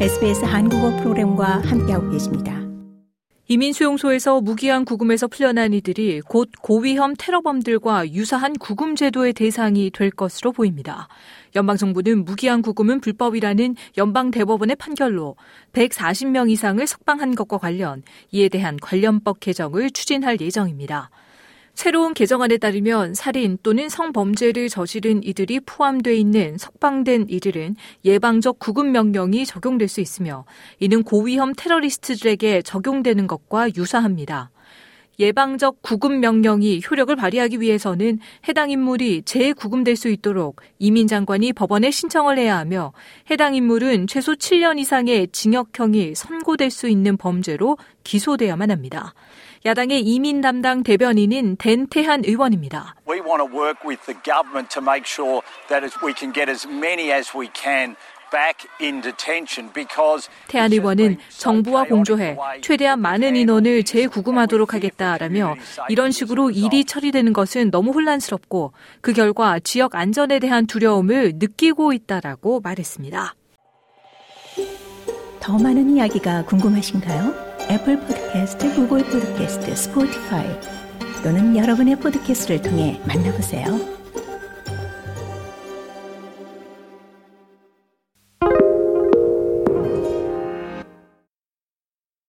SBS 한국어 프로그램과 함께하고 계십니다. 이민수용소에서 무기한 구금에서 풀려난 이들이 곧 고위험 테러범들과 유사한 구금 제도의 대상이 될 것으로 보입니다. 연방정부는 무기한 구금은 불법이라는 연방대법원의 판결로 140명 이상을 석방한 것과 관련 이에 대한 관련법 개정을 추진할 예정입니다. 새로운 개정안에 따르면 살인 또는 성범죄를 저지른 이들이 포함돼 있는 석방된 이들은 예방적 구금 명령이 적용될 수 있으며 이는 고위험 테러리스트들에게 적용되는 것과 유사합니다. 예방적 구금 명령이 효력을 발휘하기 위해서는 해당 인물이 재구금될 수 있도록 이민 장관이 법원에 신청을 해야 하며 해당 인물은 최소 7년 이상의 징역형이 선고될 수 있는 범죄로 기소돼야만 합니다. 야당의 이민 담당 대변인인 덴태한 의원입니다. We want to work with the government to make sure that we can get as many as we can 테한 의원은 정부와 공조해 최대한 많은 인원을 재구금하도록 하겠다라며 이런 식으로 일이 처리되는 것은 너무 혼란스럽고 그 결과 지역 안전에 대한 두려움을 느끼고 있다라고 말했습니다. 더 많은 이야기가 궁금하신가요? 애플 팟캐스트, 구글 팟캐스트, 스포티파이 또는 여러분의 포드캐스트를 통해 만나보세요.